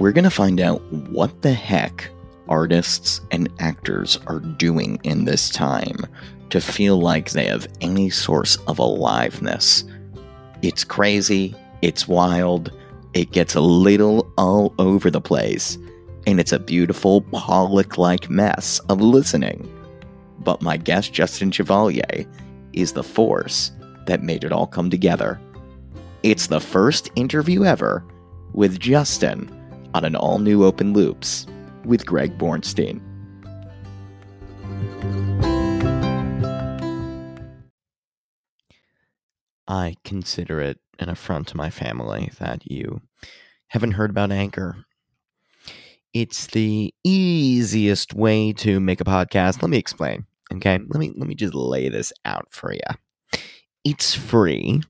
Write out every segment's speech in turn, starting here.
we're going to find out what the heck artists and actors are doing in this time to feel like they have any source of aliveness. It's crazy, it's wild, it gets a little all over the place, and it's a beautiful Pollock like mess of listening. But my guest, Justin Chevalier, is the force that made it all come together. It's the first interview ever with Justin on an all new Open Loops with Greg Bornstein. I consider it an affront to my family that you haven't heard about Anchor. It's the easiest way to make a podcast. Let me explain. Okay? Let me let me just lay this out for you. It's free.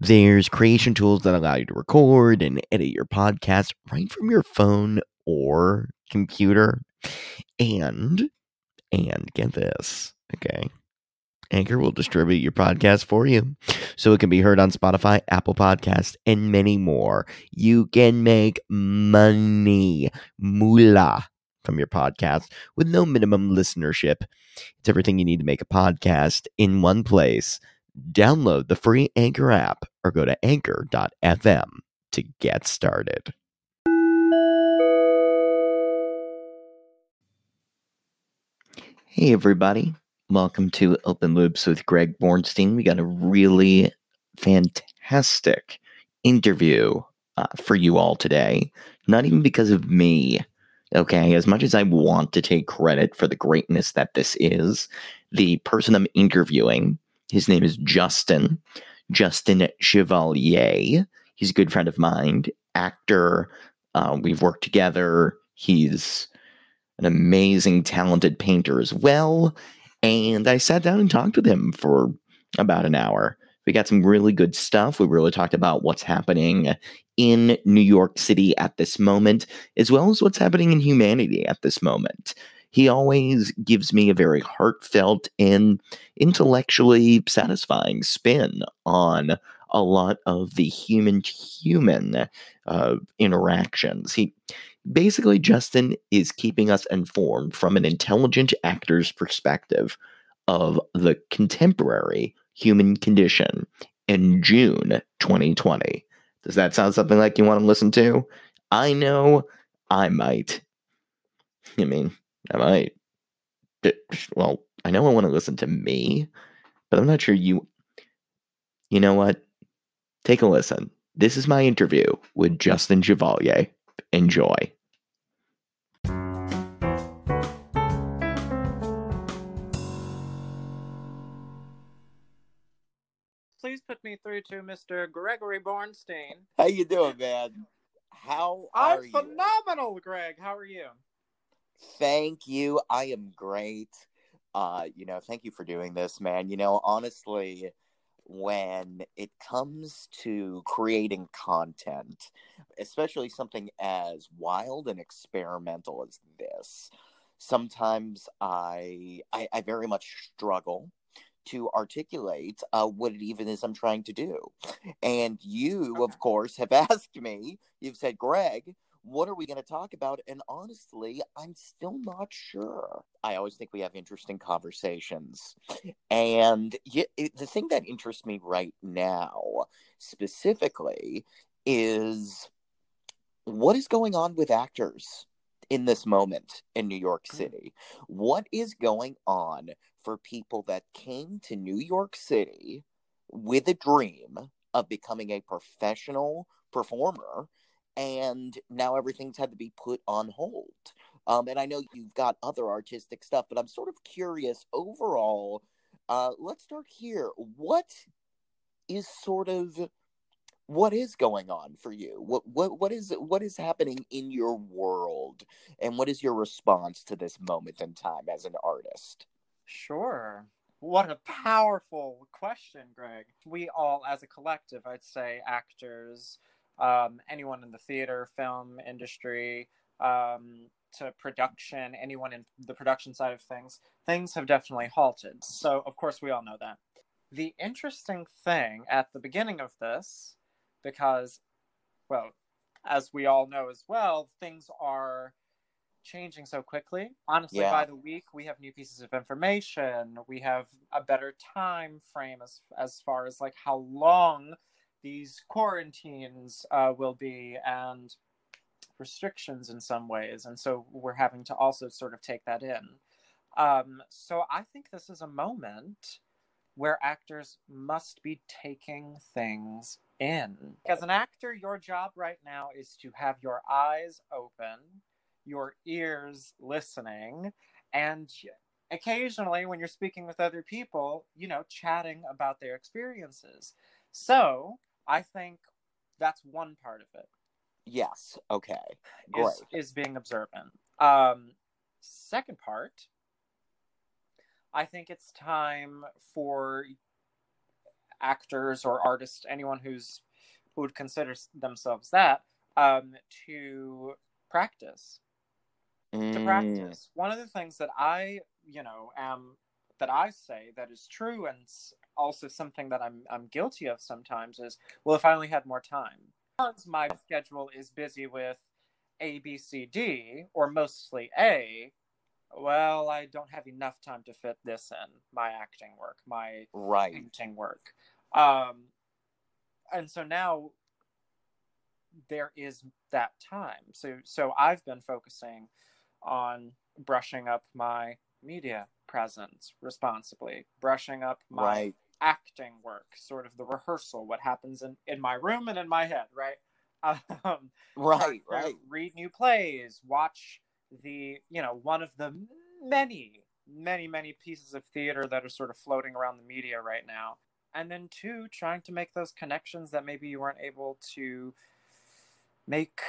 There's creation tools that allow you to record and edit your podcast right from your phone or computer. And, and get this, okay? Anchor will distribute your podcast for you so it can be heard on Spotify, Apple Podcast, and many more. You can make money, moolah, from your podcast with no minimum listenership. It's everything you need to make a podcast in one place. Download the free Anchor app or go to anchor.fm to get started. Hey, everybody. Welcome to Open Loops with Greg Bornstein. We got a really fantastic interview uh, for you all today. Not even because of me, okay? As much as I want to take credit for the greatness that this is, the person I'm interviewing, his name is Justin, Justin Chevalier. He's a good friend of mine, actor. Uh, we've worked together. He's an amazing, talented painter as well. And I sat down and talked with him for about an hour. We got some really good stuff. We really talked about what's happening in New York City at this moment, as well as what's happening in humanity at this moment. He always gives me a very heartfelt and intellectually satisfying spin on a lot of the human to human uh, interactions. He basically, Justin is keeping us informed from an intelligent actor's perspective of the contemporary human condition in June 2020. Does that sound something like you want to listen to? I know I might. I mean, I might. Well, I know I want to listen to me, but I'm not sure you. You know what? Take a listen. This is my interview with Justin Chevalier. Enjoy. Please put me through to Mr. Gregory Bornstein. How you doing, man? How are you? I'm you? phenomenal, Greg. How are you? Thank you. I am great. Uh, you know, thank you for doing this, man. You know, honestly, when it comes to creating content, especially something as wild and experimental as this, sometimes I I, I very much struggle to articulate uh, what it even is I'm trying to do. And you, of course, have asked me, you've said, Greg, what are we going to talk about? And honestly, I'm still not sure. I always think we have interesting conversations. And y- it, the thing that interests me right now, specifically, is what is going on with actors in this moment in New York hmm. City? What is going on for people that came to New York City with a dream of becoming a professional performer? And now everything's had to be put on hold. Um, and I know you've got other artistic stuff, but I'm sort of curious overall. Uh, let's start here. What is sort of what is going on for you? What what what is what is happening in your world, and what is your response to this moment in time as an artist? Sure. What a powerful question, Greg. We all, as a collective, I'd say, actors, um, anyone in the theater, film industry, um, to production, anyone in the production side of things, things have definitely halted. So, of course, we all know that. The interesting thing at the beginning of this, because, well, as we all know as well, things are changing so quickly. Honestly, Yeah. by the week we have new pieces of information. We have a better time frame as as far as like how long these quarantines uh, will be and restrictions in some ways, and so we're having to also sort of take that in. Um, so I think this is a moment where actors must be taking things in. As an actor, your job right now is to have your eyes open, your ears listening, and occasionally when you're speaking with other people, you know, chatting about their experiences. So I think that's one part of it Yes. Okay. is, Great. is being observant. Um, second part, I think it's time for actors or artists, anyone who's who would consider themselves that, um, to practice. To Mm, practice. One of the things that I, you know, am that I say that is true and also something that I'm I'm guilty of sometimes is, well, if I only had more time. Because my schedule is busy with A, B, C, D, or mostly A, well, I don't have enough time to fit this in my acting work, my Right. painting work. Um, and so now there is that time. So so I've been focusing on brushing up my media presence responsibly, brushing up my Right. acting work, sort of the rehearsal, what happens in, in my room and in my head, right? Um, Right. Right. read new plays, watch the, you know, one of the many, many, many pieces of theater that are sort of floating around the media right now. And then two, trying to make those connections that maybe you weren't able to make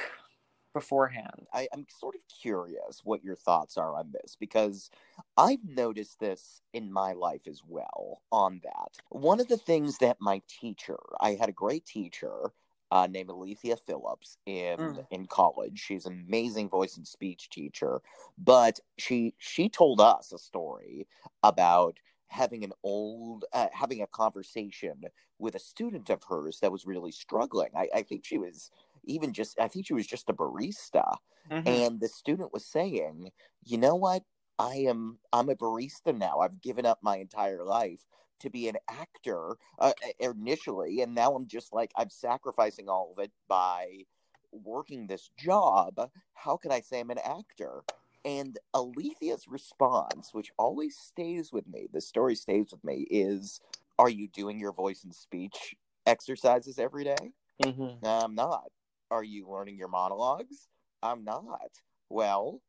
beforehand. I, I'm sort of curious what your thoughts are on this because I've noticed this in my life as well on that. One of the things that my teacher, I had a great teacher uh, named Alethea Phillips in Mm. in college. She's an amazing voice and speech teacher, but she she told us a story about having an old uh, having a conversation with a student of hers that was really struggling. I, I think she was even just I think she was just a barista Mhm. and the student was saying, "You know what? I am I'm a barista now. I've given up my entire life to be an actor uh, initially and now I'm just like I'm sacrificing all of it by working this job. How can I say I'm an actor?" And Alethea's response, which always stays with me, the story stays with me, is Are you doing your voice and speech exercises every day? Mhm. No, I'm not. Are you learning your monologues? I'm not. Well,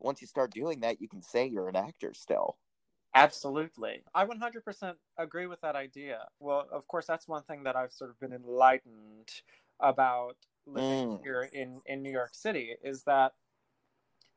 once you start doing that, you can say you're an actor still. Absolutely. I 100% agree with that idea. Well, of course, that's one thing that I've sort of been enlightened about living Mm. here in, in New York City is that,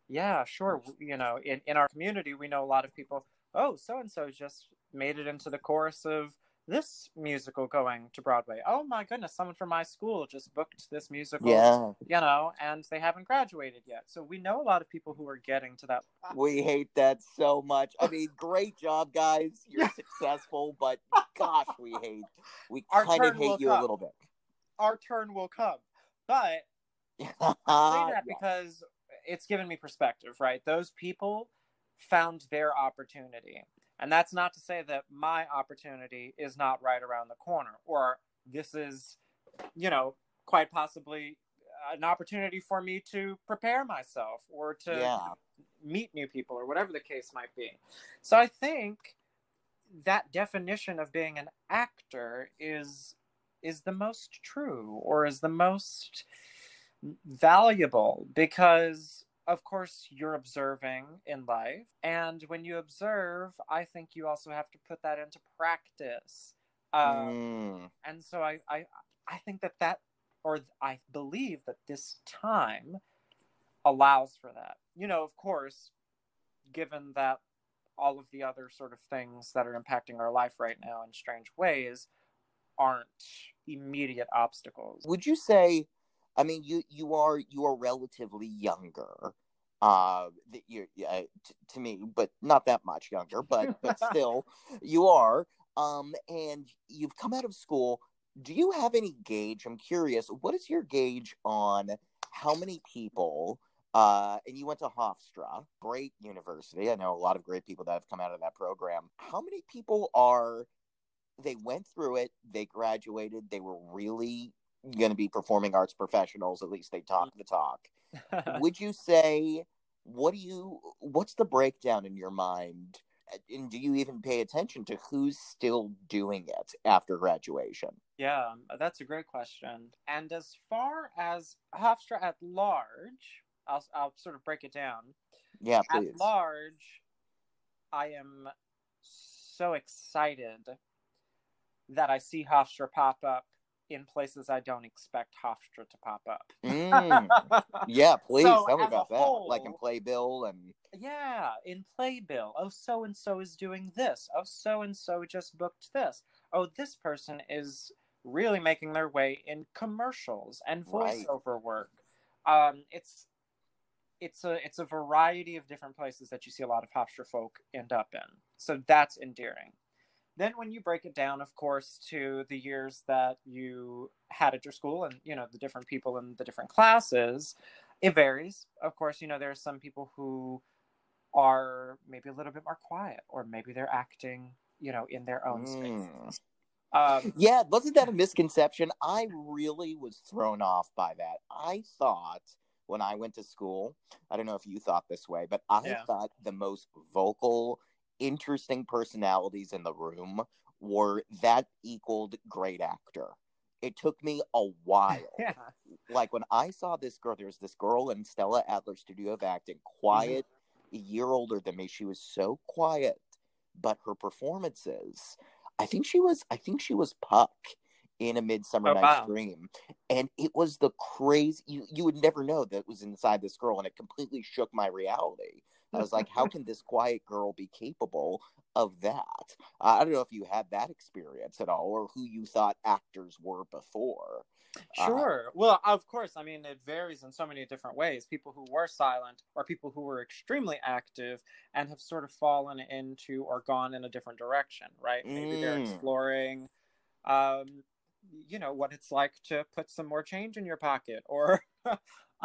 yeah, sure, you know, in, in our community, we know a lot of people, oh, so and so just made it into the chorus of this musical going to Broadway. Oh my goodness, someone from my school just booked this musical, Yeah. you know, and they haven't graduated yet. So we know a lot of people who are getting to that. We hate that so much. I mean, great job, guys. You're successful, but gosh, we hate we kind of hate you a little bit. Our turn will come. But I say that because it's given me perspective, right? Those people found their opportunity. And that's not to say that my opportunity is not right around the corner or this is, you know, quite possibly an opportunity for me to prepare myself or to Yeah. meet new people or whatever the case might be. So I think that definition of being an actor is is the most true or is the most valuable because of course you're observing in life and when you observe i think you also have to put that into practice um, Mm. and so I, I i think that that or i believe that this time allows for that you know of course given that all of the other sort of things that are impacting our life right now in strange ways aren't immediate obstacles Would you say? I mean, you you are you are relatively younger. Uh, that you uh, t- to me, but not that much younger. But but still, you are. Um, and you've come out of school. Do you have any gauge? I'm curious. What is your gauge on how many people uh, and you went to Hofstra, great university. I know a lot of great people that have come out of that program. How many people are they went through it, they graduated, they were really going to be performing arts professionals, at least they talk the talk. Would you say what do you what's the breakdown in your mind? And do you even pay attention to who's still doing it after graduation? Yeah, that's a great question. And as far as Hofstra at large, I'll I'll sort of break it down. Yeah, please. At large, I am so excited that I see Hofstra pop up in places I don't expect Hofstra to pop up. mm. Yeah, please so tell me about that. Whole, like in Playbill and yeah, in Playbill. Oh, so and so is doing this. Oh, so and so just booked this. Oh, this person is really making their way in commercials and voiceover right. work. Um, it's it's a it's a variety of different places that you see a lot of Hofstra folk end up in. So that's endearing. Then when you break it down, of course, to the years that you had at your school and you know the different people in the different classes, it varies. Of course, you know there are some people who are maybe a little bit more quiet, or maybe they're acting, you know, in their own mm. spaces. Um, yeah, wasn't that a misconception? I really was thrown off by that. I thought when I went to school. I don't know if you thought this way, but I yeah. thought the most vocal, interesting personalities in the room were that equaled great actor. It took me a while. yeah. Like when I saw this girl, there was this girl in Stella Adler Studio of Acting, quiet, mm-hmm. a year older than me. She was so quiet, but her performances, I think she was, I think she was Puck in a Midsummer oh, Night's wow. Dream, and it was the crazy. You you would never know that was inside this girl, and it completely shook my reality. I was like, how can this quiet girl be capable of that? I don't know if you had that experience at all, or who you thought actors were before. Uh, sure. Uh, well, of course. I mean, it varies in so many different ways. People who were silent, or people who were extremely active and have sort of fallen into or gone in a different direction, right? Maybe mm. they're exploring um, you know what it's like to put some more change in your pocket or um,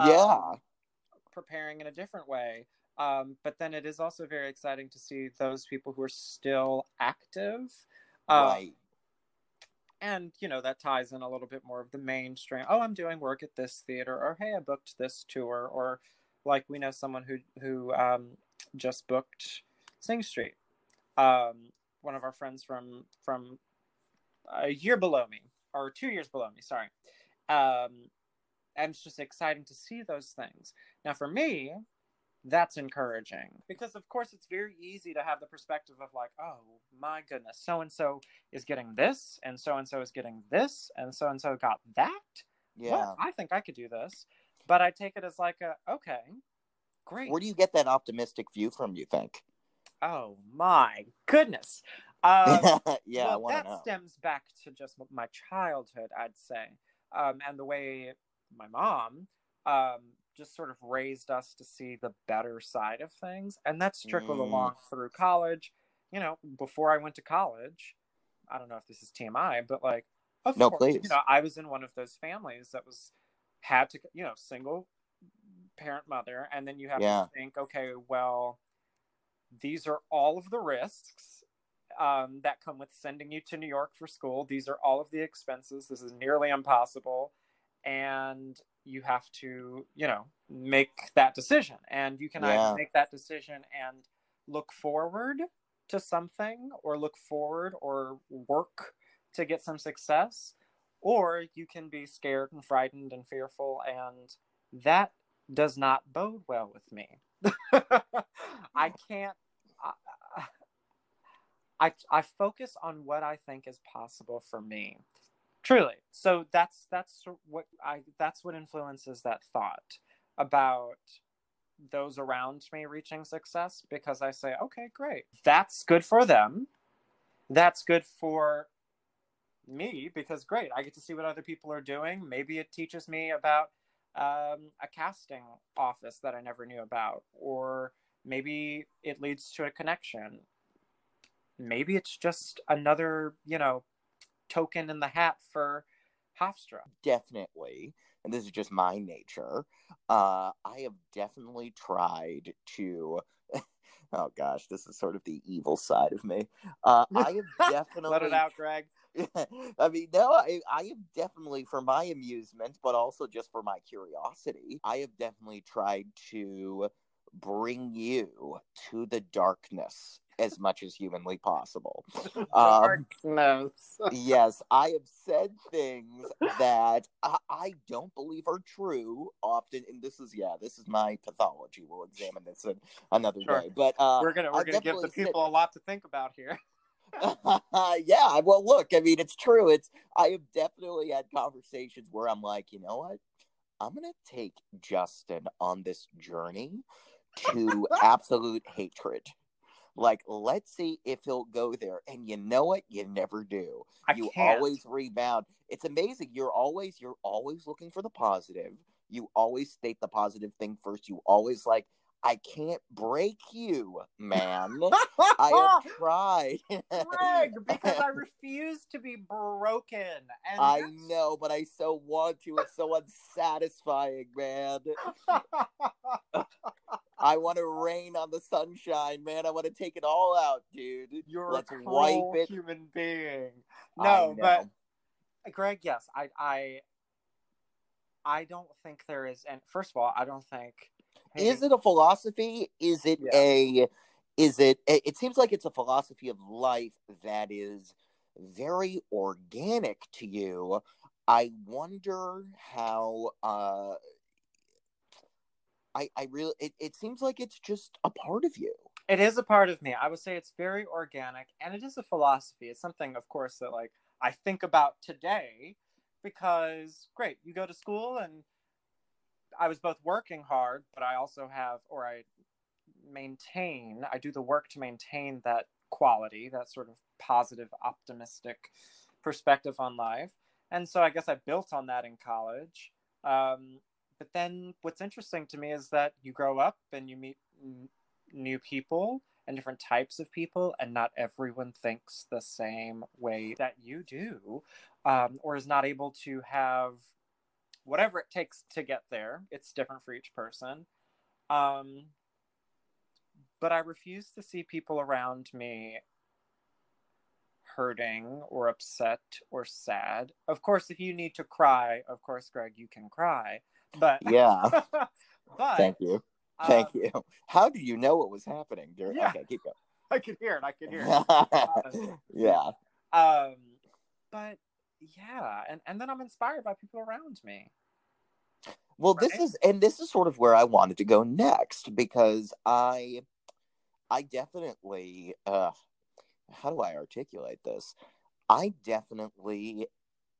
yeah preparing in a different way um, but then it is also very exciting to see those people who are still active um, right and you know that ties in a little bit more of the mainstream oh i'm doing work at this theater or hey i booked this tour or like we know someone who who um, just booked sing street um, one of our friends from from a year below me or two years below me, sorry. Um, and it's just exciting to see those things. Now, for me, that's encouraging because, of course, it's very easy to have the perspective of like, oh my goodness, so and so is getting this, and so and so is getting this, and so and so got that. Yeah, well, I think I could do this, but I take it as like a okay, great. Where do you get that optimistic view from? You think? Oh my goodness. Um, yeah, well, that know. stems back to just my childhood, I'd say, um, and the way my mom um, just sort of raised us to see the better side of things, and that's trickled mm. along through college. You know, before I went to college, I don't know if this is TMI, but like, of no, course, please. you know, I was in one of those families that was had to, you know, single parent mother, and then you have yeah. to think, okay, well, these are all of the risks um, that come with sending you to New York for school. These are all of the expenses. This is nearly impossible. And you have to, you know, make that decision. And you can yeah. either make that decision and look forward to something or look forward or work to get some success, or you can be scared and frightened and fearful. And that does not bode well with me. I can't. I, I I focus on what I think is possible for me. Truly. So that's that's what I that's what influences that thought about those around me reaching success because I say, okay, great. That's good for them. That's good for me because great, I get to see what other people are doing. Maybe it teaches me about um, a casting office that I never knew about, or maybe it leads to a connection maybe it's just another you know token in the hat for Hofstra. definitely, and this is just my nature, uh, I have definitely tried to. oh gosh, this is sort of the evil side of me. Uh, I have definitely Let it out, Greg. I mean, no, I, I have definitely, for my amusement, but also just for my curiosity, I have definitely tried to bring you to the darkness as much as humanly possible. Um, yes, I have said things that I, I don't believe are true often, and this is yeah, this is my pathology. We'll examine this in another Sure. day. But uh, we're gonna we're I've gonna give the definitely said- people a lot to think about here. yeah, well, look, I mean, it's true. It's I have definitely had conversations where I'm like, you know what? I'm gonna take Justin on this journey to absolute hatred. Like, let's see if he'll go there. And you know what? You never do. I you can't. always rebound. It's amazing. You're always you're always looking for the positive. You always state the positive thing first. You always like, I can't break you, man. I have tried. Greg, because I refuse to be broken. And I that's- know, but I so want to. It's so unsatisfying, man. I want to rain on the sunshine, man. I want to take it all out, dude. You're Let's a wipe it. human being. No, but Greg, yes, I, I, I don't think there is. And first of all, I don't think. Is it a philosophy? Is it Yeah. a? Is it? It it seems like it's a philosophy of life that is very organic to you. I wonder how. uh I I really. It, it seems like it's just a part of you. It is a part of me. I would say it's very organic, and it is a philosophy. It's something, of course, that like I think about today because great, you go to school, and I was both working hard, but I also have, or I maintain, I do the work to maintain that quality, that sort of positive, optimistic perspective on life. And so I guess I built on that in college. Um, but then what's interesting to me is that you grow up and you meet n- new people and different types of people, and not everyone thinks the same way that you do, um, or is not able to have whatever it takes to get there. It's different for each person. Um, but I refuse to see people around me hurting or upset or sad. Of course, if you need to cry, of course, Greg, you can cry. But Yeah. but Thank you. Thank um, you. How do you know what was happening? During... Yeah. Okay, keep going. I could hear it. I could hear it. yeah. um but yeah and and then i'm inspired by people around me Well, this is and this is sort of where I wanted to go next because I I definitely uh how do I articulate this? I definitely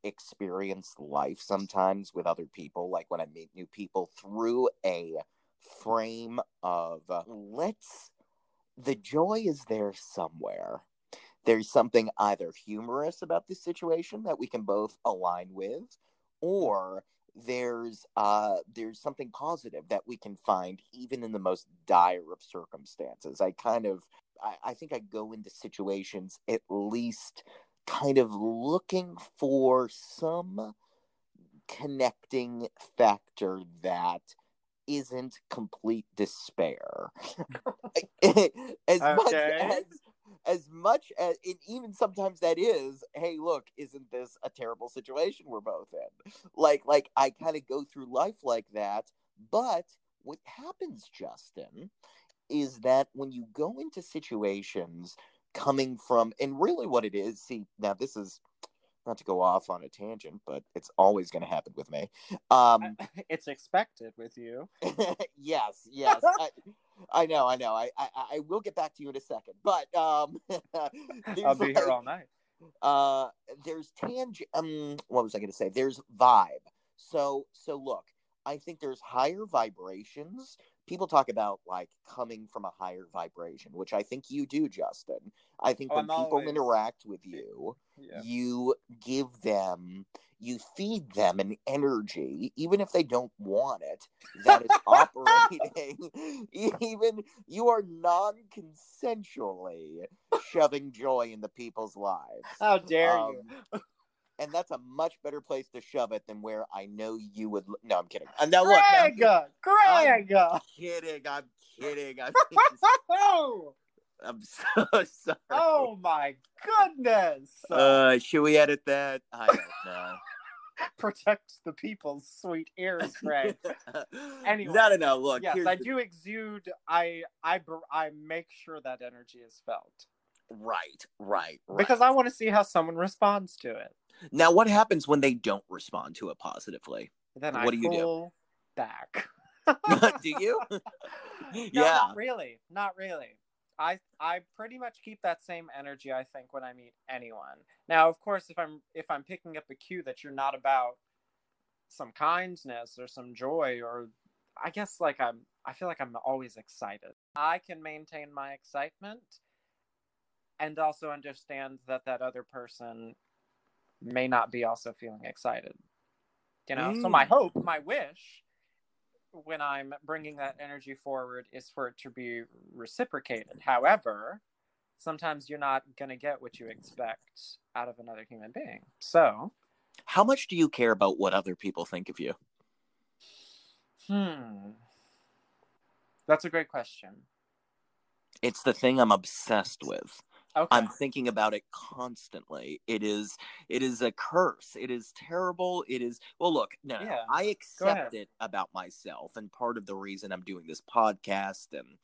experience life sometimes with other people like when I meet new people through a frame of uh, let's the joy is there somewhere. There's something either humorous about this situation that we can both align with or there's uh there's something positive that we can find even in the most dire of circumstances. I kind of I, I think i go into situations at least kind of looking for some connecting factor that isn't complete despair. As much as as much as and even sometimes that is hey look isn't this a terrible situation we're both in? Like like i kind of go through life like that but what happens justin is that when you go into situations coming from and really what it is see now this is not to go off on a tangent but it's always going to happen with me um it's expected with you yes, yes. I, I know, I know. I, I I will get back to you in a second, but um, i'll be like- here all night uh, there's tangent. Um, what was I going to say? There's vibe. So so look, I think there's higher vibrations. People talk about like coming from a higher vibration, which I think you do, Justin. I think Oh, when people always- interact with you, yeah. you give them you feed them an energy even if they don't want it that is operating. Even you are non-consensually shoving joy into people's lives. How dare Um, you and that's a much better place to shove it than where I know you would. No, I'm kidding. Uh, now look, now, Greg, Greg. I'm kidding. I'm kidding. I'm, oh, I'm so sorry. oh my goodness! Uh, should we edit that? I don't know. Protect the people's sweet ears, Greg. Anyway, no, no, no. Look, yes, I the- do exude. I I I make sure that energy is felt Right, right, right. because I want to see how someone responds to it. now, what happens when they don't respond to it positively? Then What I do you do? back. do you? No, yeah. not really. Not really. I I pretty much keep that same energy I think when I meet anyone. Now, of course, if I'm if I'm picking up a cue that you're not about some kindness or some joy or I guess like I'm I feel like I'm always excited. I can maintain my excitement and also understand that that other person may not be also feeling excited. You know, so my Mm. hope, my wish when I'm bringing that energy forward is for it to be reciprocated. However, sometimes you're not going to get what you expect out of another human being. So, How much do you care about what other people think of you? hmm. That's a great question. It's the thing I'm obsessed with. Okay. I'm thinking about it constantly. It is it is a curse. It is terrible. It is well look, no, no, Yeah, I accept it about myself and part of the reason I'm doing this podcast and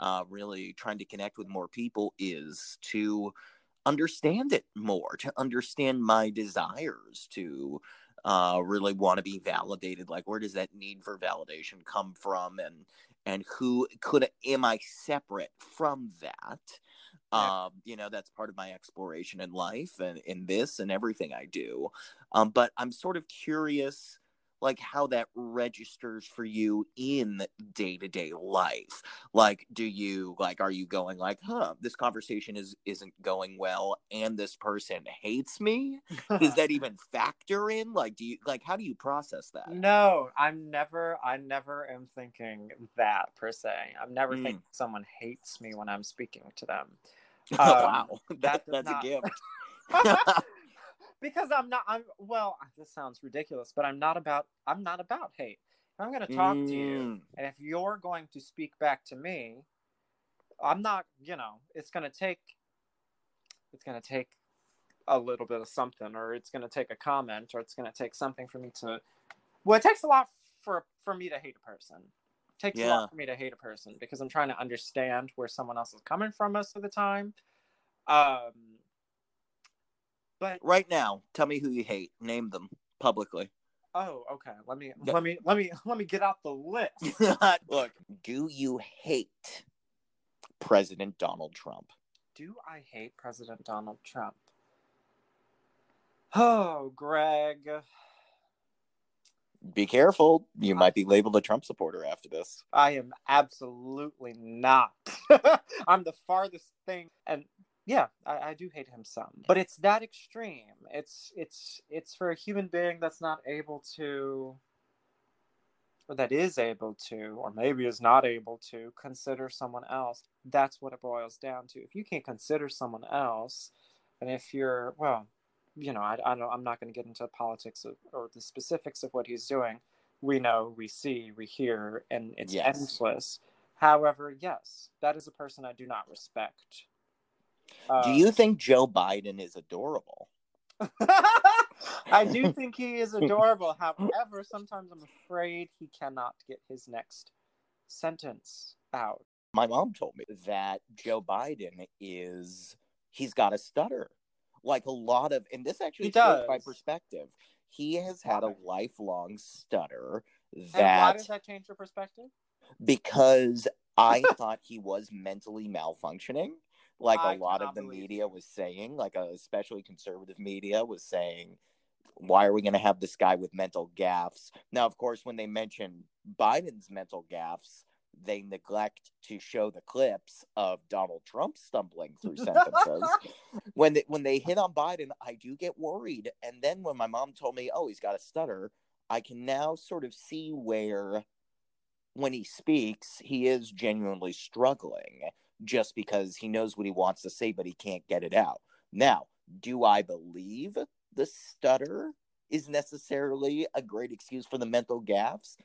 uh really trying to connect with more people is to understand it more, to understand my desires, to uh really want to be validated like where does that need for validation come from and and who could am I separate from that? Yeah. Um, you know, that's part of my exploration in life and in this and everything I do. Um, but I'm sort of curious, like how that registers for you in day to day life. Like, do you like, are you going like, huh, this conversation is isn't going well, and this person hates me? Does that even factor in? Like, do you like how do you process that? no, I'm never I never am thinking that per se. I'm never Mm. thinking someone hates me when I'm speaking to them. Um, wow, that that, that's not- a gift. because I'm not I'm well, this sounds ridiculous, but I'm not about I'm not about hate. I'm going to talk to you Mm. and if you're going to speak back to me, I'm not, you know, it's going to take it's going to take a little bit of something or it's going to take a comment or it's going to take something for me to well, it takes a lot for for me to hate a person. It takes a lot for me to hate a person because I'm trying to understand where someone else is coming from most of the time. Um but Right now, tell me who you hate. Name them publicly. oh, okay. Let me Yeah. let me let me let me get out the list. Look, do you hate President Donald Trump? Do I hate President Donald Trump? Oh, Greg. Be careful. You might be labeled a Trump supporter after this. I am absolutely not. I'm the farthest thing, and yeah, I, I do hate him some, but it's that extreme. It's it's it's for a human being that's not able to, or that is able to, or maybe is not able to consider someone else. That's what it boils down to. If you can't consider someone else, and if you're well, you know, I, I don't, I'm not going to get into politics of, or the specifics of what he's doing. We know, we see, we hear, and it's Yes. endless. However, yes, that is a person I do not respect. do Uh, you think Joe Biden is adorable? I do think he is adorable. However, sometimes I'm afraid he cannot get his next sentence out. My mom told me that Joe Biden is he's got a stutter. Like a lot of and this actually shows my perspective. He has had a lifelong stutter And why that does that change your perspective? because I thought he was mentally malfunctioning. Like a I lot of the media you. was saying, like a especially conservative media was saying, why are we going to have this guy with mental gaffes? Now, of course, when they mention Biden's mental gaffes, they neglect to show the clips of Donald Trump stumbling through sentences. When they when they hit on Biden, I do get worried. And then when my mom told me, "Oh, he's got a stutter," I can now sort of see where when he speaks, he is genuinely struggling just because he knows what he wants to say, but he can't get it out. Now, do I believe the stutter is necessarily a great excuse for the mental gaffes.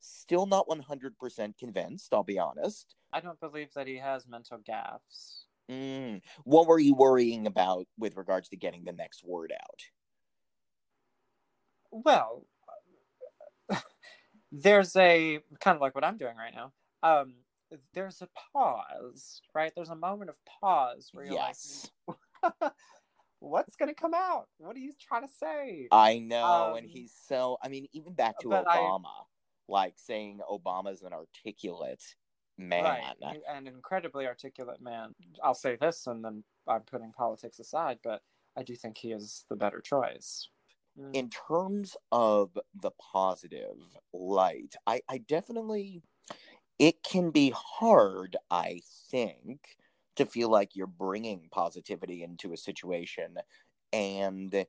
Still not 100% convinced, I'll be honest. I don't believe that he has mental gaffes. Mm. What were you worrying about with regards to getting the next word out? Well, there's a kind of like what I'm doing right now. Um, there's a pause, right? There's a moment of pause where you're yes. like, what's going to come out? What are you trying to say? I know. Um, and he's so, I mean, even back to but I- Obama, like saying Obama's an articulate man. Right. An incredibly articulate man. I'll say this and then I'm putting politics aside, but I do think he is the better choice. Mm. in terms of the positive light, I, I definitely, it can be hard, I think, to feel like you're bringing positivity into a situation and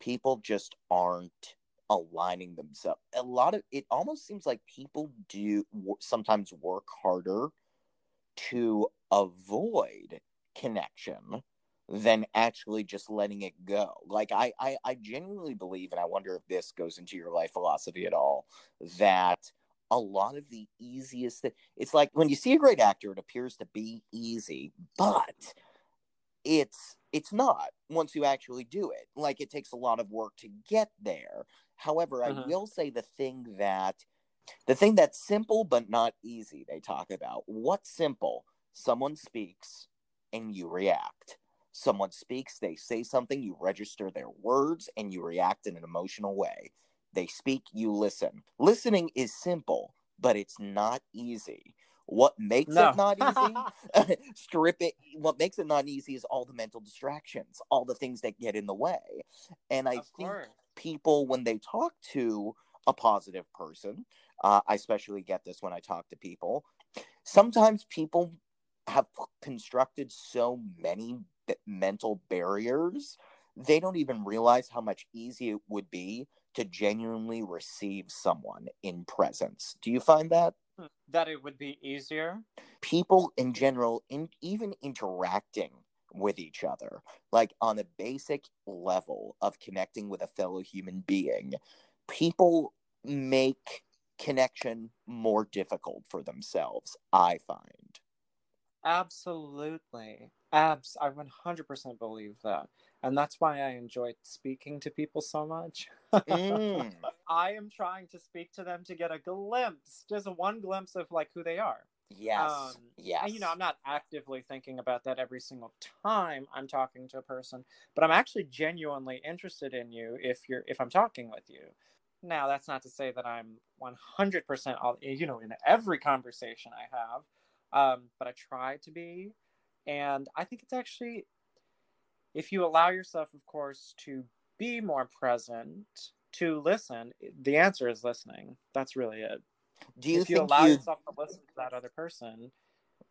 people just aren't aligning themselves. A lot of it almost seems like people do sometimes work harder to avoid connection than actually just letting it go. Like I, I, I genuinely believe, and I wonder if this goes into your life philosophy at all, that a lot of the easiest it's like when you see a great actor, it appears to be easy, but it's it's not once you actually do it. Like it takes a lot of work to get there. However, I Mhm. will say the thing that the thing that's simple but not easy they talk about. What's simple? Someone speaks and you react. Someone speaks, they say something, you register their words, and you react in an emotional way. They speak, you listen. Listening is simple, but it's not easy. What makes No. it not easy? Strip it. What makes it not easy is all the mental distractions, all the things that get in the way. And I of think course. People, when they talk to a positive person, uh, I especially get this when I talk to people, sometimes people have constructed so many b- mental barriers, they don't even realize how much easier it would be to genuinely receive someone in presence. Do you find that? That it would be easier. People in general, in even interacting with each other, like on a basic level of connecting with a fellow human being, people make connection more difficult for themselves, I find. Absolutely. Abs I 100% believe that. And that's why I enjoy speaking to people so much. Mm. I am trying to speak to them to get a glimpse, just a one glimpse of like who they are. Yes. Um, yes. And you know, I'm not actively thinking about that every single time I'm talking to a person, but I'm actually genuinely interested in you if you're if I'm talking with you. Now, that's not to say that I'm 100% all you know in every conversation I have, um, but I try to be, and I think it's actually if you allow yourself, of course, to be more present, to listen. The answer is listening. That's really it. Do you if you think allow you? yourself to listen to that other person,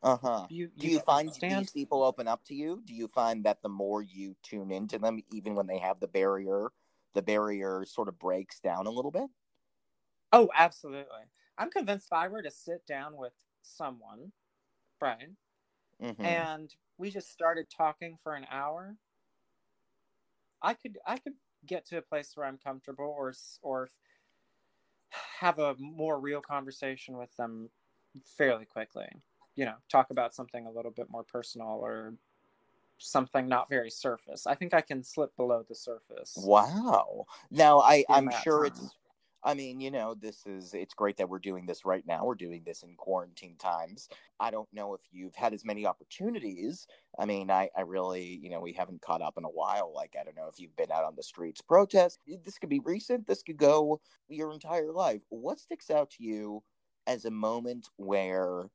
Uh huh. you, Do you don't find understand these people open up to you? Do you find that the more you tune into them, even when they have the barrier, the barrier sort of breaks down a little bit? Oh, absolutely. I'm convinced if I were to sit down with someone, Brian, Mhm. and we just started talking for an hour, I could I could get to a place where I'm comfortable or or have a more real conversation with them fairly quickly. You know, talk about something a little bit more personal or something not very surface. I think I can slip below the surface. Wow. Now I I'm sure time. it's I mean, you know, this is it's great that we're doing this right now. We're doing this in quarantine times. I don't know if you've had as many opportunities. I mean, I I really, you know, we haven't caught up in a while. Like I don't know if you've been out on the streets protest. This could be recent. This could go your entire life. What sticks out to you as a moment where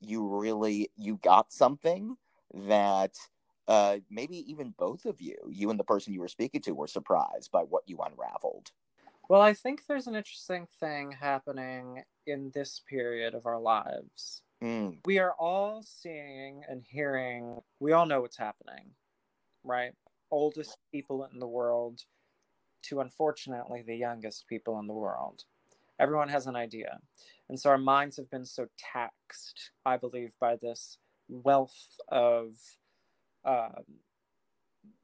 you really you got something that uh maybe even both of you, you and the person you were speaking to were surprised by what you unraveled. Well, I think there's an interesting thing happening in this period of our lives. Mm, We are all seeing and hearing, we all know what's happening, right? Oldest people in the world to unfortunately the youngest people in the world. Everyone has an idea. And so our minds have been so taxed, I believe, by this wealth of, um,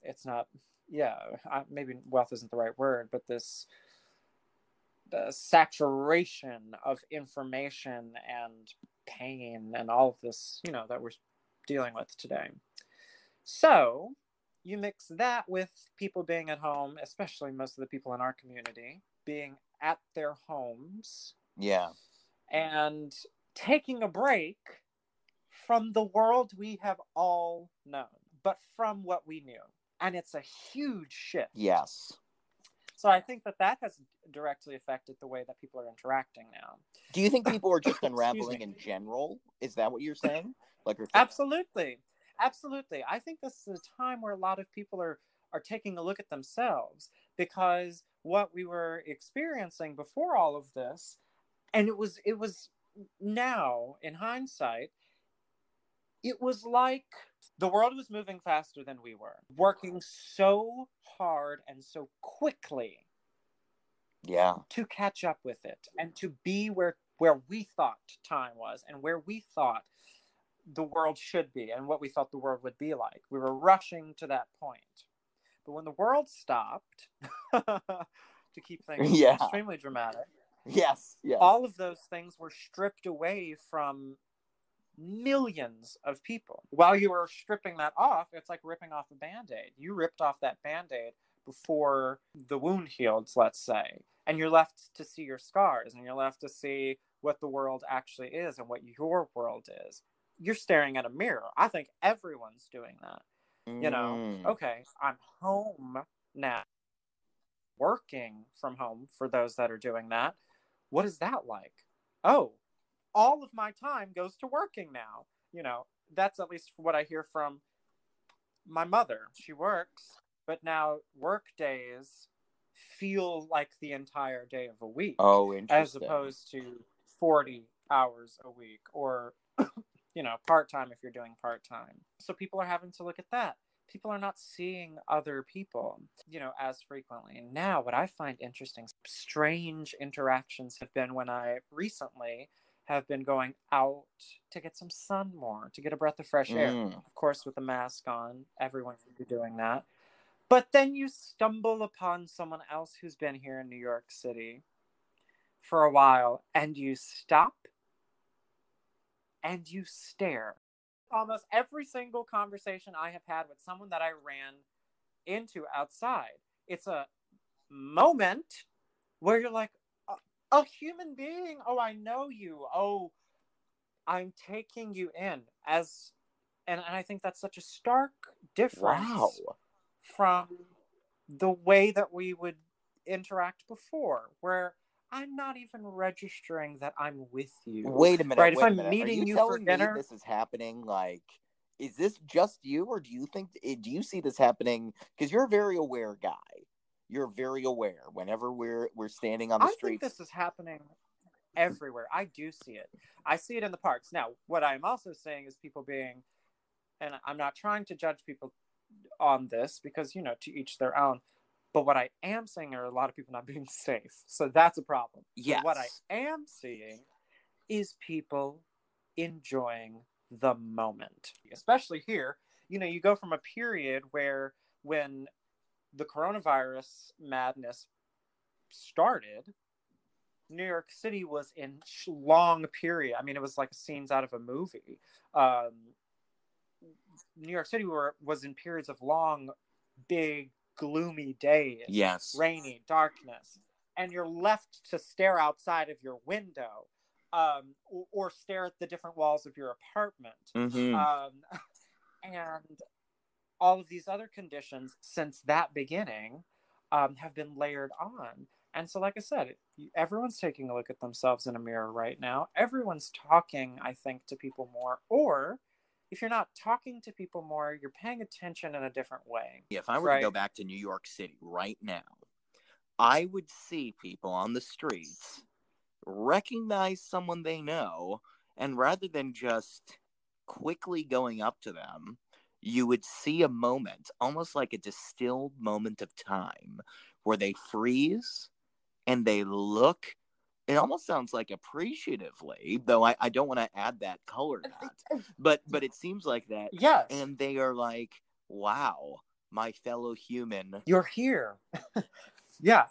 it's not yeah, I, maybe wealth isn't the right word, but this the saturation of information and pain and all of this, you know, that we're dealing with today. So you mix that with people being at home, especially most of the people in our community being at their homes. Yeah. And taking a break from the world we have all known, but from what we knew. And it's a huge shift. Yes. So I think that that has directly affected the way that people are interacting now. Do you think people are just unraveling in general? Is that what you're saying? Like, absolutely, absolutely. I think this is a time where a lot of people are are taking a look at themselves because what we were experiencing before all of this, and it was it was now in hindsight, it was like the world was moving faster than we were, working so hard and so quickly. Yeah. To catch up with it and to be where where we thought time was and where we thought the world should be and what we thought the world would be like. We were rushing to that point. But when the world stopped, to keep things yeah. extremely dramatic, yes, yes, all of those things were stripped away from millions of people. While you were stripping that off, it's like ripping off a band aid. You ripped off that band aid before the wound healed, let's say, and you're left to see your scars and you're left to see what the world actually is and what your world is. You're staring at a mirror. I think everyone's doing that. Mm. You know, mm. okay, I'm home now, working from home for those that are doing that. What is that like? Oh, all of my time goes to working now. You know, that's at least what I hear from my mother. She works, but now work days feel like the entire day of a week. Oh, interesting. As opposed to 40 hours a week or, you know, part time if you're doing part time. So people are having to look at that. People are not seeing other people, you know, as frequently. And now, what I find interesting, strange interactions have been when I recently have been going out to get some sun more, to get a breath of fresh air. Mm. Of course, with the mask on, everyone should be doing that. But then you stumble upon someone else who's been here in New York City for a while and you stop and you stare. Almost every single conversation I have had with someone that I ran into outside, it's a moment where you're like, a human being. Oh, I know you. Oh, I'm taking you in as, and, and I think that's such a stark difference wow. from the way that we would interact before, where I'm not even registering that I'm with you. Wait a minute. Right? if I'm minute. meeting you, you for dinner, this is happening. Like, is this just you, or do you think? Eh, do you see this happening? Because you're a very aware guy you're very aware whenever we're we're standing on the street. I streets. think this is happening everywhere. I do see it. I see it in the parks. Now, what I'm also saying is people being, and I'm not trying to judge people on this because you know to each their own. But what I am saying are a lot of people not being safe. So that's a problem. Yes. But what I am seeing is people enjoying the moment. Especially here, you know, you go from a period where when the coronavirus madness started, New York City was in long period. I mean, it was like scenes out of a movie. Um, New York City were, was in periods of long, big, gloomy days. Yes. Rainy, darkness. And you're left to stare outside of your window um, or, or, stare at the different walls of your apartment. Mm-hmm. Um, and all of these other conditions since that beginning um, have been layered on. And so, like I said, everyone's taking a look at themselves in a mirror right now. Everyone's talking, I think, to people more. Or if you're not talking to people more, you're paying attention in a different way. If I were right? to go back to New York City right now, I would see people on the streets recognize someone they know, and rather than just quickly going up to them, you would see a moment, almost like a distilled moment of time, where they freeze and they look. It almost sounds like appreciatively, though I, I don't want to add that color to that. But but it seems like that. Yes. And they are like, wow, my fellow human. You're here. yeah,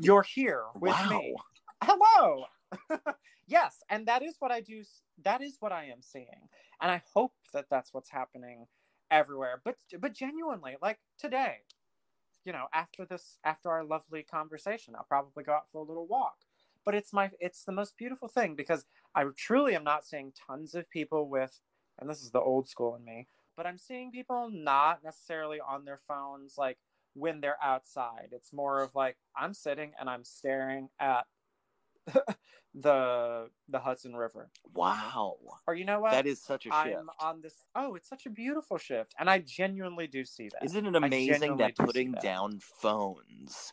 you're here with wow. me. Hello. yes, and that is what I do. That is what I am seeing, and I hope that that's what's happening everywhere. But but genuinely, like today, you know, after this, after our lovely conversation, I'll probably go out for a little walk. But it's my, it's the most beautiful thing because I truly am not seeing tons of people with, and this is the old school in me, but I'm seeing people not necessarily on their phones like when they're outside. It's more of like I'm sitting and I'm staring at the the Hudson River. Wow. Or you know what? That is such a shift. I'm on this. Oh, it's such a beautiful shift, and I genuinely do see that. Isn't it amazing that putting that. down phones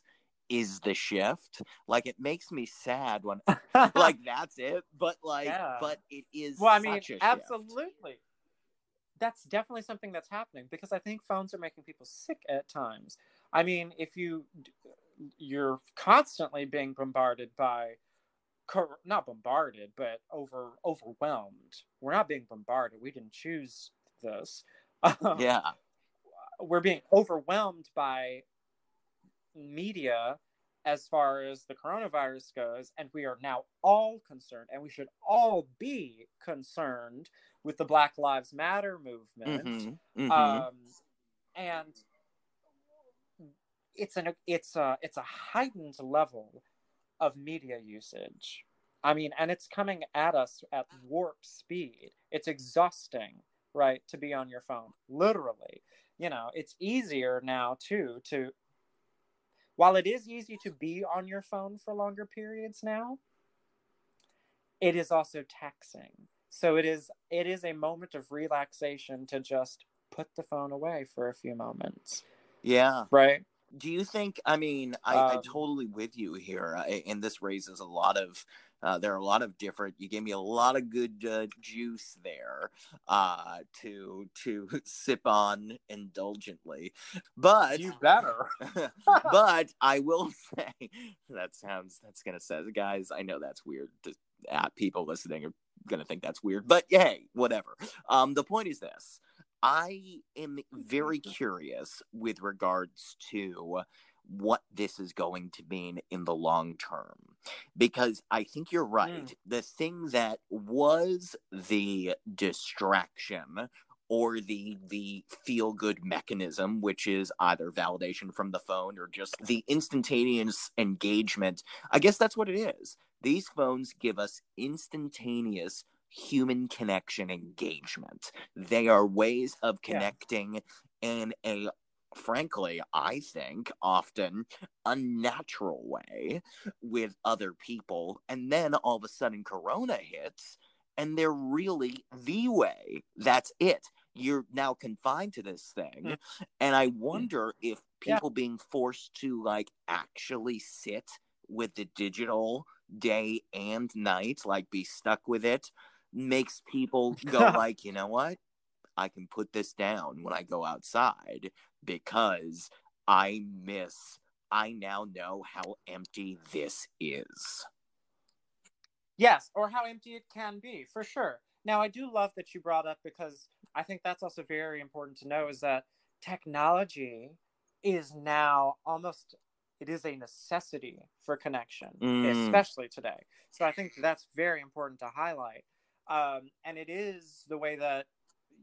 is the shift? Like it makes me sad when like that's it, but like yeah. but it is. Well, I mean, absolutely. That's definitely something that's happening because I think phones are making people sick at times. I mean, if you you're constantly being bombarded by not bombarded, but over overwhelmed. We're not being bombarded. We didn't choose this. yeah, we're being overwhelmed by media as far as the coronavirus goes, and we are now all concerned, and we should all be concerned with the Black Lives Matter movement. Mm-hmm. Mm-hmm. Um, and it's an it's a it's a heightened level of media usage. I mean, and it's coming at us at warp speed. It's exhausting, right, to be on your phone, literally. You know, it's easier now, too, to, while it is easy to be on your phone for longer periods now, it is also taxing. So it is it is a moment of relaxation to just put the phone away for a few moments. Yeah. Right do you think i mean i, um, I totally with you here uh, and this raises a lot of uh, there are a lot of different you gave me a lot of good uh, juice there uh, to to sip on indulgently but you better. but i will say that sounds that's gonna say guys i know that's weird to, uh, people listening are gonna think that's weird but hey whatever. Um the point is this I am very curious with regards to what this is going to mean in the long term because I think you're right. Mm. The thing that was the distraction or the the feel good mechanism which is either validation from the phone or just the instantaneous engagement i guess that's what it is these phones give us instantaneous human connection engagement. They are ways of connecting yeah. in a frankly, I think often unnatural way with other people. And then all of a sudden, Corona hits, and they're really the way. That's it. You're now confined to this thing. Mm. And I wonder if people yeah. being forced to like actually sit with the digital day and night, like be stuck with it makes people go like, you know what? I can put this down when I go outside because I miss I now know how empty this is. Yes, or how empty it can be, for sure. Now, I do love that you brought up because I think that's also very important to know is that technology is now almost it is a necessity for connection, mm. especially today. So I think that's very important to highlight um, and it is the way that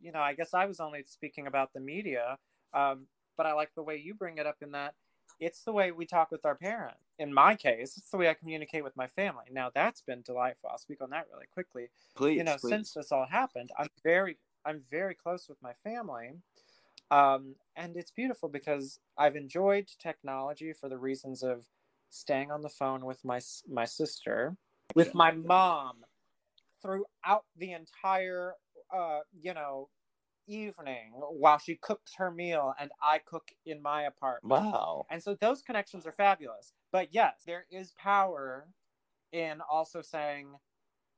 you know i guess i was only speaking about the media um, but i like the way you bring it up in that it's the way we talk with our parents in my case it's the way i communicate with my family. Now that's been delightful. I'll speak on that really quickly. Please you know please. since this all happened i'm very i'm very close with my family um, and it's beautiful because i've enjoyed technology for the reasons of staying on the phone with my my sister with my mom throughout the entire uh, you know evening while she cooks her meal and I cook in my apartment. Wow. And so those connections are fabulous. But yes, there is power in also saying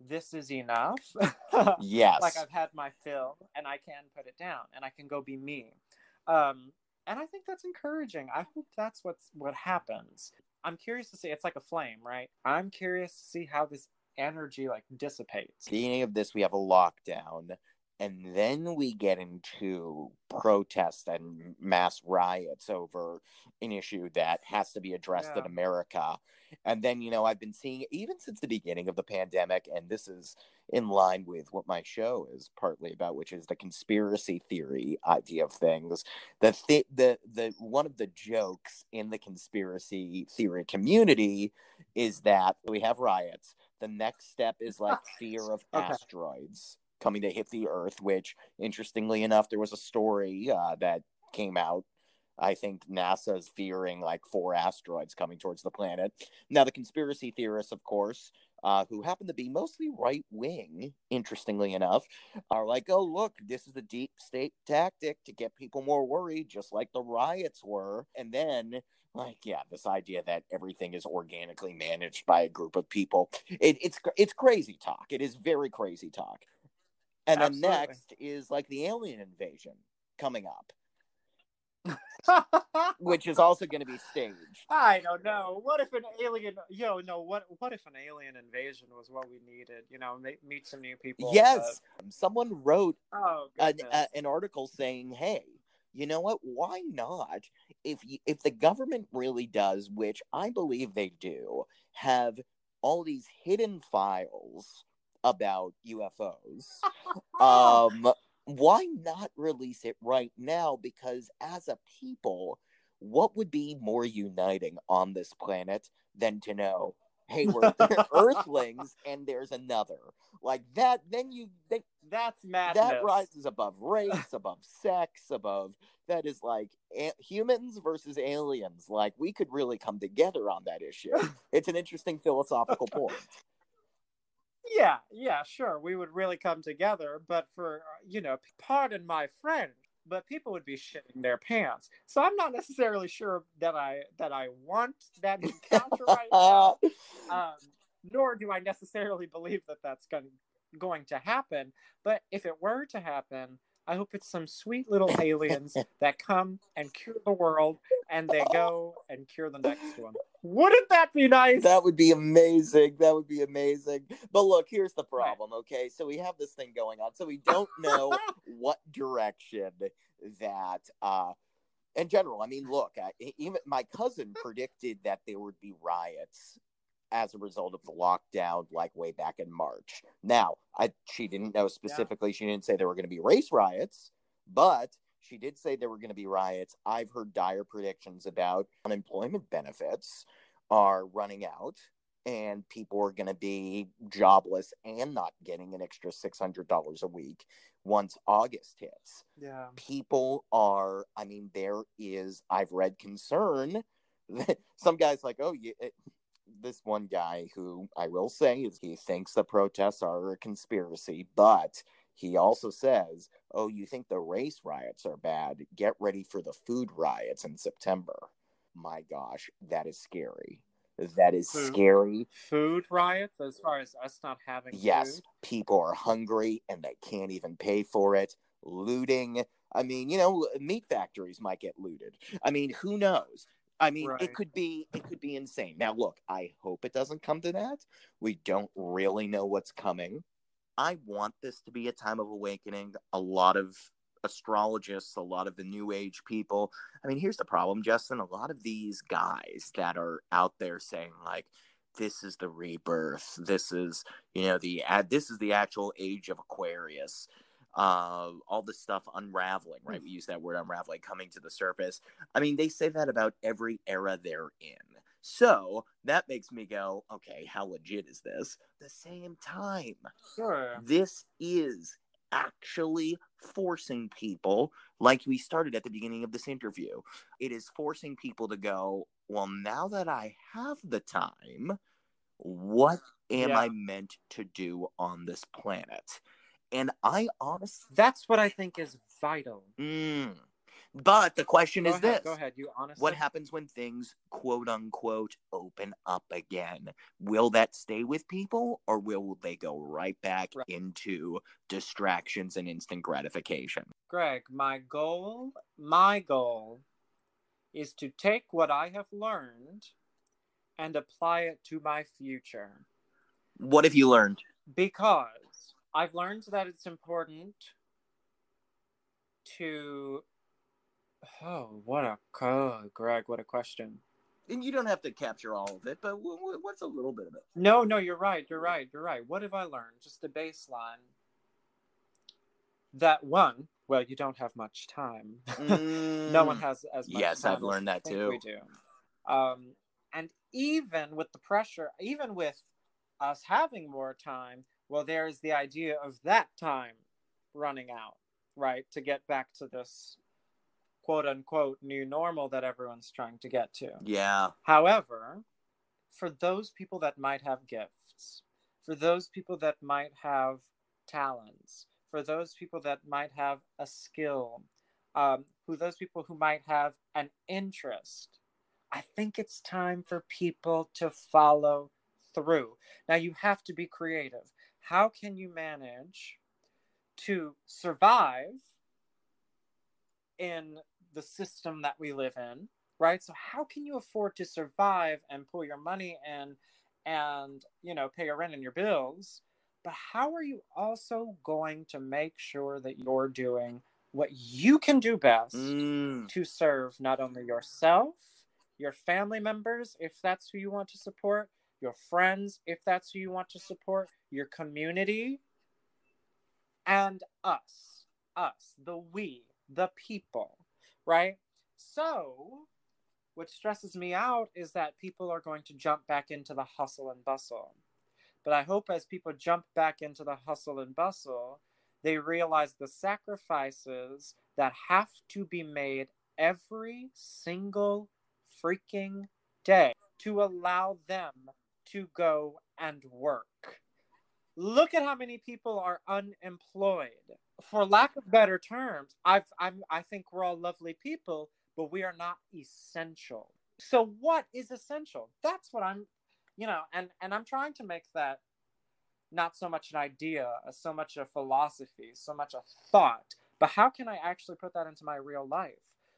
this is enough. yes. like I've had my fill and I can put it down and I can go be me. Um and I think that's encouraging. I hope that's what's what happens. I'm curious to see it's like a flame, right? I'm curious to see how this energy like dissipates. Beginning of this, we have a lockdown. and then we get into protests and mass riots over an issue that has to be addressed Yeah. in America. And then, you know, I've been seeing even since the beginning of the pandemic, and this is in line with what my show is partly about, which is the conspiracy theory idea of things. The th- the the one of the jokes in the conspiracy theory community is that we have riots. The next step is like fear of Okay. asteroids coming to hit the Earth. Which, interestingly enough, there was a story uh, that came out. I think NASA's fearing like four asteroids coming towards the planet. Now, the conspiracy theorists, of course, uh, who happen to be mostly right wing, interestingly enough, are like, oh, look, this is a deep state tactic to get people more worried, just like the riots were. And then, like, yeah, this idea that everything is organically managed by a group of people. It, it's it's crazy talk. It is very crazy talk. And then next is like the alien invasion coming up, which is also going to be staged. I don't know. What if an alien? Yo, no. What? What if an alien invasion was what we needed? You know, meet some new people. Yes, someone wrote oh an, uh, an article saying, "Hey, you know what? Why not? If you, if the government really does, which I believe they do, have all these hidden files about UFOs, um, why not release it right now? Because as a people, what would be more uniting on this planet than to know?" Hey, we're Earthlings, and there's another like that. Then you, then That's madness. that rises above race, above sex, above that is like a- humans versus aliens. Like we could really come together on that issue. It's an interesting philosophical point. Yeah, yeah, sure. We would really come together, but for uh, you know, pardon my friend, but people would be shitting their pants. So I'm not necessarily sure that I that I want that encounter right now. Um, nor do I necessarily believe that that's going going to happen. But if it were to happen, I hope it's some sweet little aliens that come and cure the world, and they go and cure the next one. Wouldn't that be nice? That would be amazing. That would be amazing. But look, here's the problem, okay? So we have this thing going on. So we don't know what direction that uh in general, I mean, look, I, even my cousin predicted that there would be riots as a result of the lockdown like way back in March. Now, I she didn't know specifically, she didn't say there were going to be race riots, but she did say there were going to be riots. I've heard dire predictions about unemployment benefits are running out and people are going to be jobless and not getting an extra $600 a week once August hits. yeah. People are, I mean, there is, I've read concern. that Some guys like, oh, you, this one guy who I will say is he thinks the protests are a conspiracy, but he also says, oh, you think the race riots are bad? Get ready for the food riots in September. My gosh, that is scary. That is Food. scary. Food riots, as far as us not having Yes, food. people are hungry and they can't even pay for it. Looting. I mean, you know, meat factories might get looted. I mean, who knows? I mean, Right. it could be it could be insane. Now, look, I hope it doesn't come to that. We don't really know what's coming. I want this to be a time of awakening. A lot of astrologists, a lot of the new age people. I mean, here's the problem, Justin. A lot of these guys that are out there saying like this is the rebirth. This is, you know, the ad this is the actual age of Aquarius. Uh, all this stuff unraveling, right? We use that word unraveling, coming to the surface. I mean, they say that about every era they're in. So that makes me go, okay, how legit is this? the same time, Sure. this is actually forcing people, like we started at the beginning of this interview, it is forcing people to go, well, now that I have the time, what am Yeah. I meant to do on this planet? And I honestly, That's what I think is vital. mm, but the question Go is ahead, this Go ahead. You honestly. what happens when things quote unquote open up again? Will that stay with people or will they go right back Right. into distractions and instant gratification? Greg, my goal, my goal is to take what I have learned and apply it to my future. What have you learned? Because I've learned that it's important to oh what a oh, greg what a question And you don't have to capture all of it, but w- w- what's a little bit of it? no no you're right you're right you're right what have i learned just a baseline that one well you don't have much time no one has as much Mm. Yes, time I've learned that too. we do um, and even with the pressure even with us having more time well there's the idea of that time running out right to get back to this quote unquote new normal that everyone's trying to get to Yeah. However, for those people that might have gifts, for those people that might have talents, for those people that might have a skill, um, who those people who might have an interest, I think it's time for people to follow through. Now, you have to be creative. How can you manage to survive in the system that we live in? right so how can you afford to survive and pull your money in and you know pay your rent and your bills but how are you also going to make sure that you're doing what you can do best Mm. to serve not only yourself your family members if that's who you want to support your friends if that's who you want to support your community and us us the we the people right so what stresses me out is that people are going to jump back into the hustle and bustle. But I hope as people jump back into the hustle and bustle, they realize the sacrifices that have to be made every single freaking day to allow them to go and work. Look at how many people are unemployed. For lack of better terms, I've, I'm, I think we're all lovely people, but we are not essential. So what is essential? That's what I'm, you know, and and I'm trying to make that not so much an idea, so much a philosophy, so much a thought, but how can I actually put that into my real life?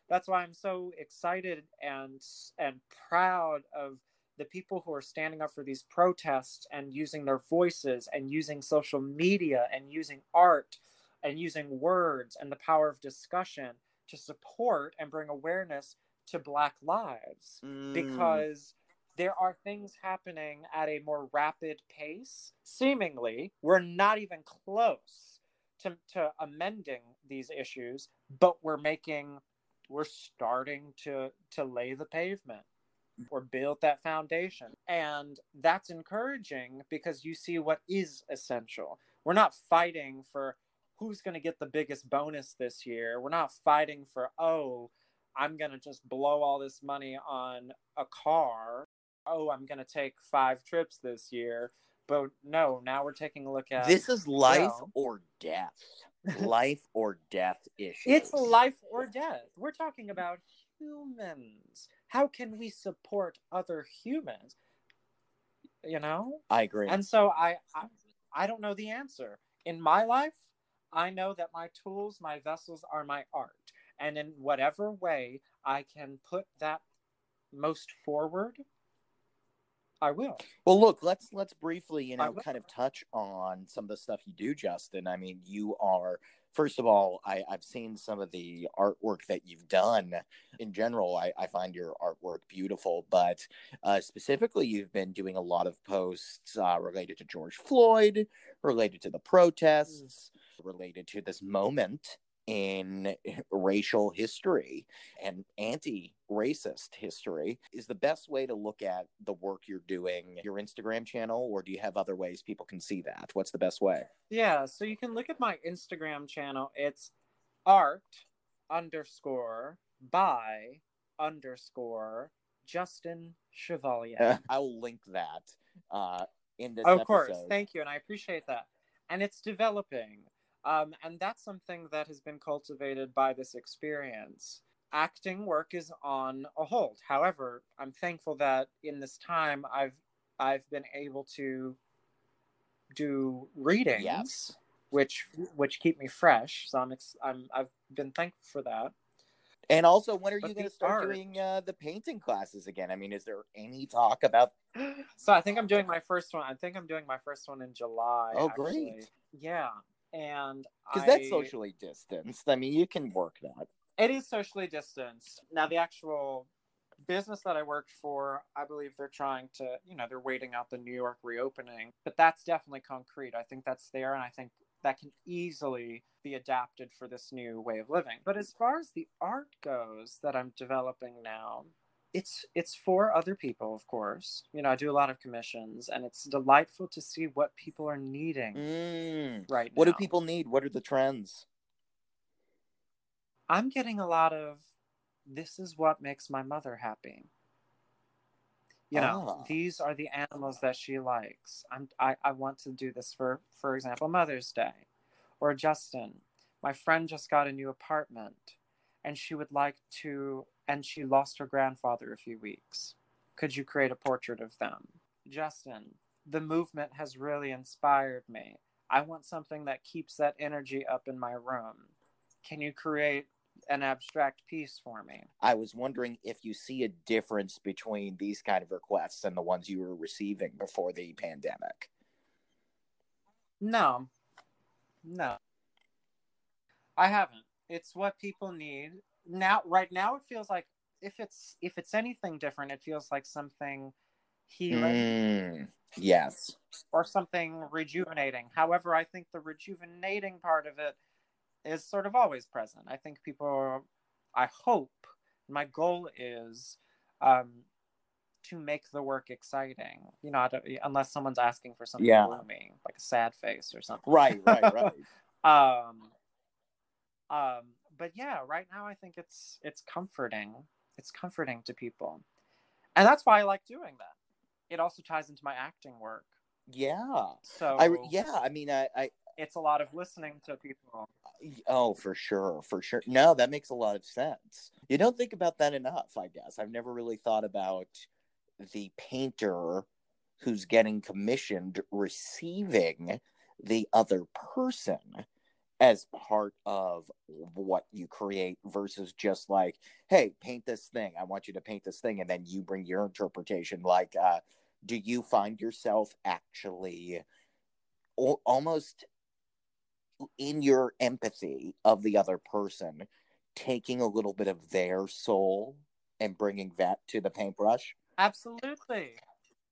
That's why I'm so excited and and proud of the people who are standing up for these protests and using their voices and using social media and using art and using words and the power of discussion to support and bring awareness to black lives. Mm. because there are things happening at a more rapid pace seemingly. We're not even close to, to amending these issues but we're making we're starting to to lay the pavement or build that foundation and that's encouraging because you see what is essential we're not fighting for who's going to get the biggest bonus this year. We're not fighting for, oh, I'm going to just blow all this money on a car. Oh, I'm going to take five trips this year. But no, now we're taking a look at This is life well- or death. life or death issue. it's life or death. We're talking about humans. How can we support other humans? You know? I agree. And so I, I I don't know the answer. In my life, I know that my tools, my vessels are my art. And in whatever way I can put that most forward, I will. Well, look, let's let's briefly, you know, kind of touch on some of the stuff you do, Justin. I mean, you are first of all, I, I've seen some of the artwork that you've done. In general, I, I find your artwork beautiful, but uh, specifically, you've been doing a lot of posts uh, related to George Floyd, related to the protests, related to this moment in racial history and anti-racist history is the best way to look at the work you're doing your instagram channel or do you have other ways people can see that? What's the best way? Yeah, so you can look at my Instagram channel. It's art underscore by underscore Justin Chevalier. i will link that uh in this of course. thank you and i appreciate that. And it's developing um, and that's something that has been cultivated by this experience acting work is on a hold however i'm thankful that in this time i've i've been able to do readings yes which which keep me fresh so i'm ex- i'm i've been thankful for that and also when are But you going to start art- doing uh, the painting classes again i mean is there any talk about so I think I'm doing my first one. I think I'm doing my first one in July. Oh, actually. great. Yeah. And Because that's socially distanced. I mean, you can work that. It is socially distanced. Now, the actual business that I worked for, I believe they're trying to, you know, they're waiting out the New York reopening, but that's definitely concrete. I think that's there, and I think that can easily be adapted for this new way of living. But as far as the art goes that I'm developing now, it's it's for other people, of course. You know, I do a lot of commissions, and it's delightful to see what people are needing Mm. right now. What do people need? What are the trends? I'm getting a lot of this is what makes my mother happy. You know, Ah. these are the animals that she likes. I'm I, I want to do this for for example Mother's Day. Or Justin, my friend just got a new apartment and she would like to and she lost her grandfather a few weeks. Could you create a portrait of them? Justin, the movement has really inspired me. I want something that keeps that energy up in my room. Can you create an abstract piece for me? I was wondering if you see a difference between these kind of requests and the ones you were receiving before the pandemic. No. No. I haven't. It's what people need. Now right now it feels like if it's if it's anything different, it feels like something healing Mm, yes. or something rejuvenating. However, I think the rejuvenating part of it is sort of always present. I think people are, I hope my goal is um to make the work exciting. You know, unless someone's asking for something Yeah. gloomy, like a sad face or something. Right, right, right. um um but yeah right now i think it's it's comforting it's comforting to people and that's why i like doing that it also ties into my acting work yeah. so I yeah, I mean I, I it's a lot of listening to people oh for sure, for sure. No, that makes a lot of sense. You don't think about that enough, I guess. I've never really thought about the painter who's getting commissioned receiving the other person as part of what you create versus just like hey paint this thing. I want you to paint this thing and then you bring your interpretation like uh do you find yourself actually al- almost in your empathy of the other person taking a little bit of their soul and bringing that to the paintbrush? Absolutely.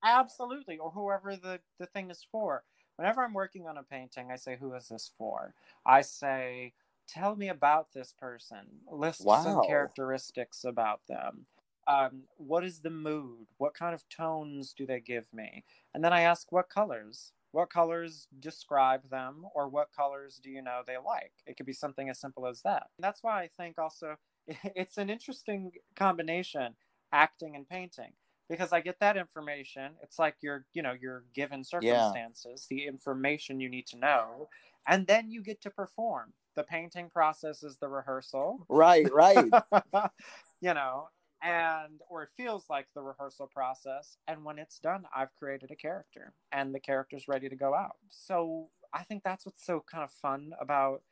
Absolutely or whoever the the thing is for whenever i'm working on a painting i say who is this for? I say tell me about this person. List Wow. some characteristics about them. Um, what is the mood? What kind of tones do they give me? And then i ask what colors? What colors describe them? Or what colors do you know they like? It could be something as simple as that. That's why i think also it's an interesting combination acting and painting because I get that information. It's like you're, you know, you're given circumstances, the information you need to know, and then you get to perform. The painting process is the rehearsal, right right you know, and or it feels like the rehearsal process. And when it's done, I've created a character, and the character's ready to go out. So I think that's what's so kind of fun about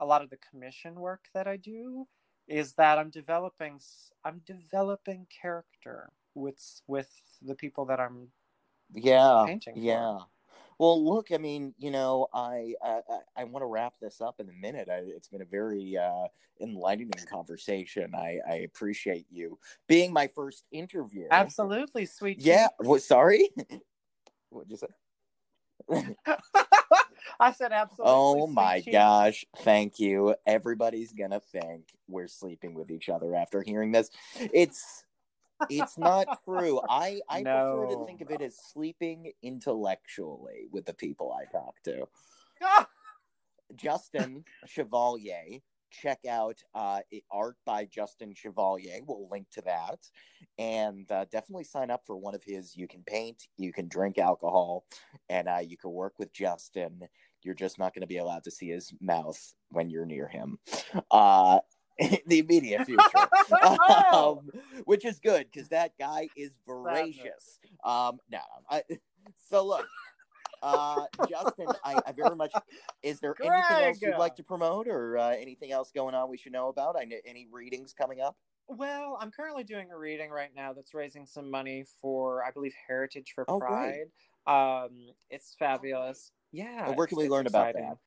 a lot of the commission work that I do is that I'm developing I'm developing character with with the people that I'm yeah painting for. yeah. Well look i mean you know i i, I want to wrap this up in a minute. I, it's been a very uh enlightening conversation. I i appreciate you being my first interview. Absolutely sweet. yeah what sorry? What'd you say? I said absolutely. oh my gosh. Thank you. Everybody's gonna think we're sleeping with each other after hearing this. It's it's not true i i prefer to think of it as sleeping intellectually with the people i talk to Justin Chevalier. Check out uh, art by Justin Chevalier. We'll link to that. And uh, definitely sign up for one of his. You can paint, you can drink alcohol, and uh, you can work with Justin. You're just not going to be allowed to see his mouth when you're near him. Uh, the immediate future. um, which is good because that guy is voracious. Um, no, I, so look, uh, Justin, I, I very much. Is there anything else you'd like to promote, or uh, anything else going on we should know about? I know any readings coming up. Well, I'm currently doing a reading right now that's raising some money for, I believe, Heritage for Pride. Oh. Pride. Um, it's fabulous. Yeah. And where can we learn about that?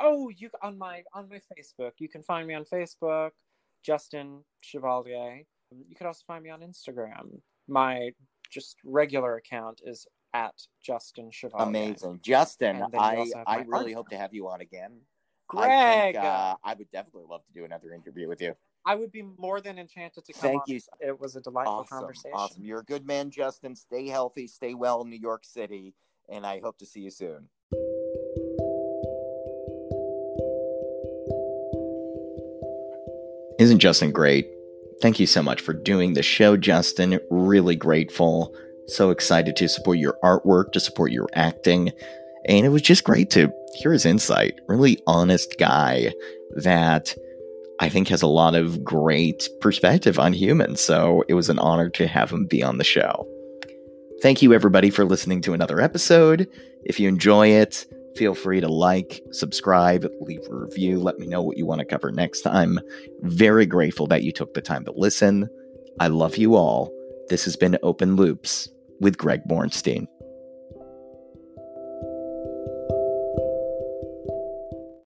Oh, you on my on my Facebook. You can find me on Facebook, Justin Chevalier. You could also find me on Instagram. My just regular account is at Justin Chevalier. Amazing, Justin. And then you I I really hope to have you on again. Greg, I think uh, I would definitely love to do another interview with you. I would be more than enchanted to come. Thank on. you. It was a delightful Awesome, conversation. awesome. You're a good man, Justin. Stay healthy, stay well in New York City, and I hope to see you soon. Isn't Justin great? Thank you so much for doing the show, Justin. Really grateful. So excited to support your artwork, to support your acting. And it was just great to hear his insight. Really honest guy that I think has a lot of great perspective on humans. So it was an honor to have him be on the show. Thank you, everybody, for listening to another episode. If you enjoy it, feel free to like, subscribe, leave a review. Let me know what you want to cover next time. Very grateful that you took the time to listen. I love you all. This has been Open Loops with Greg Bornstein.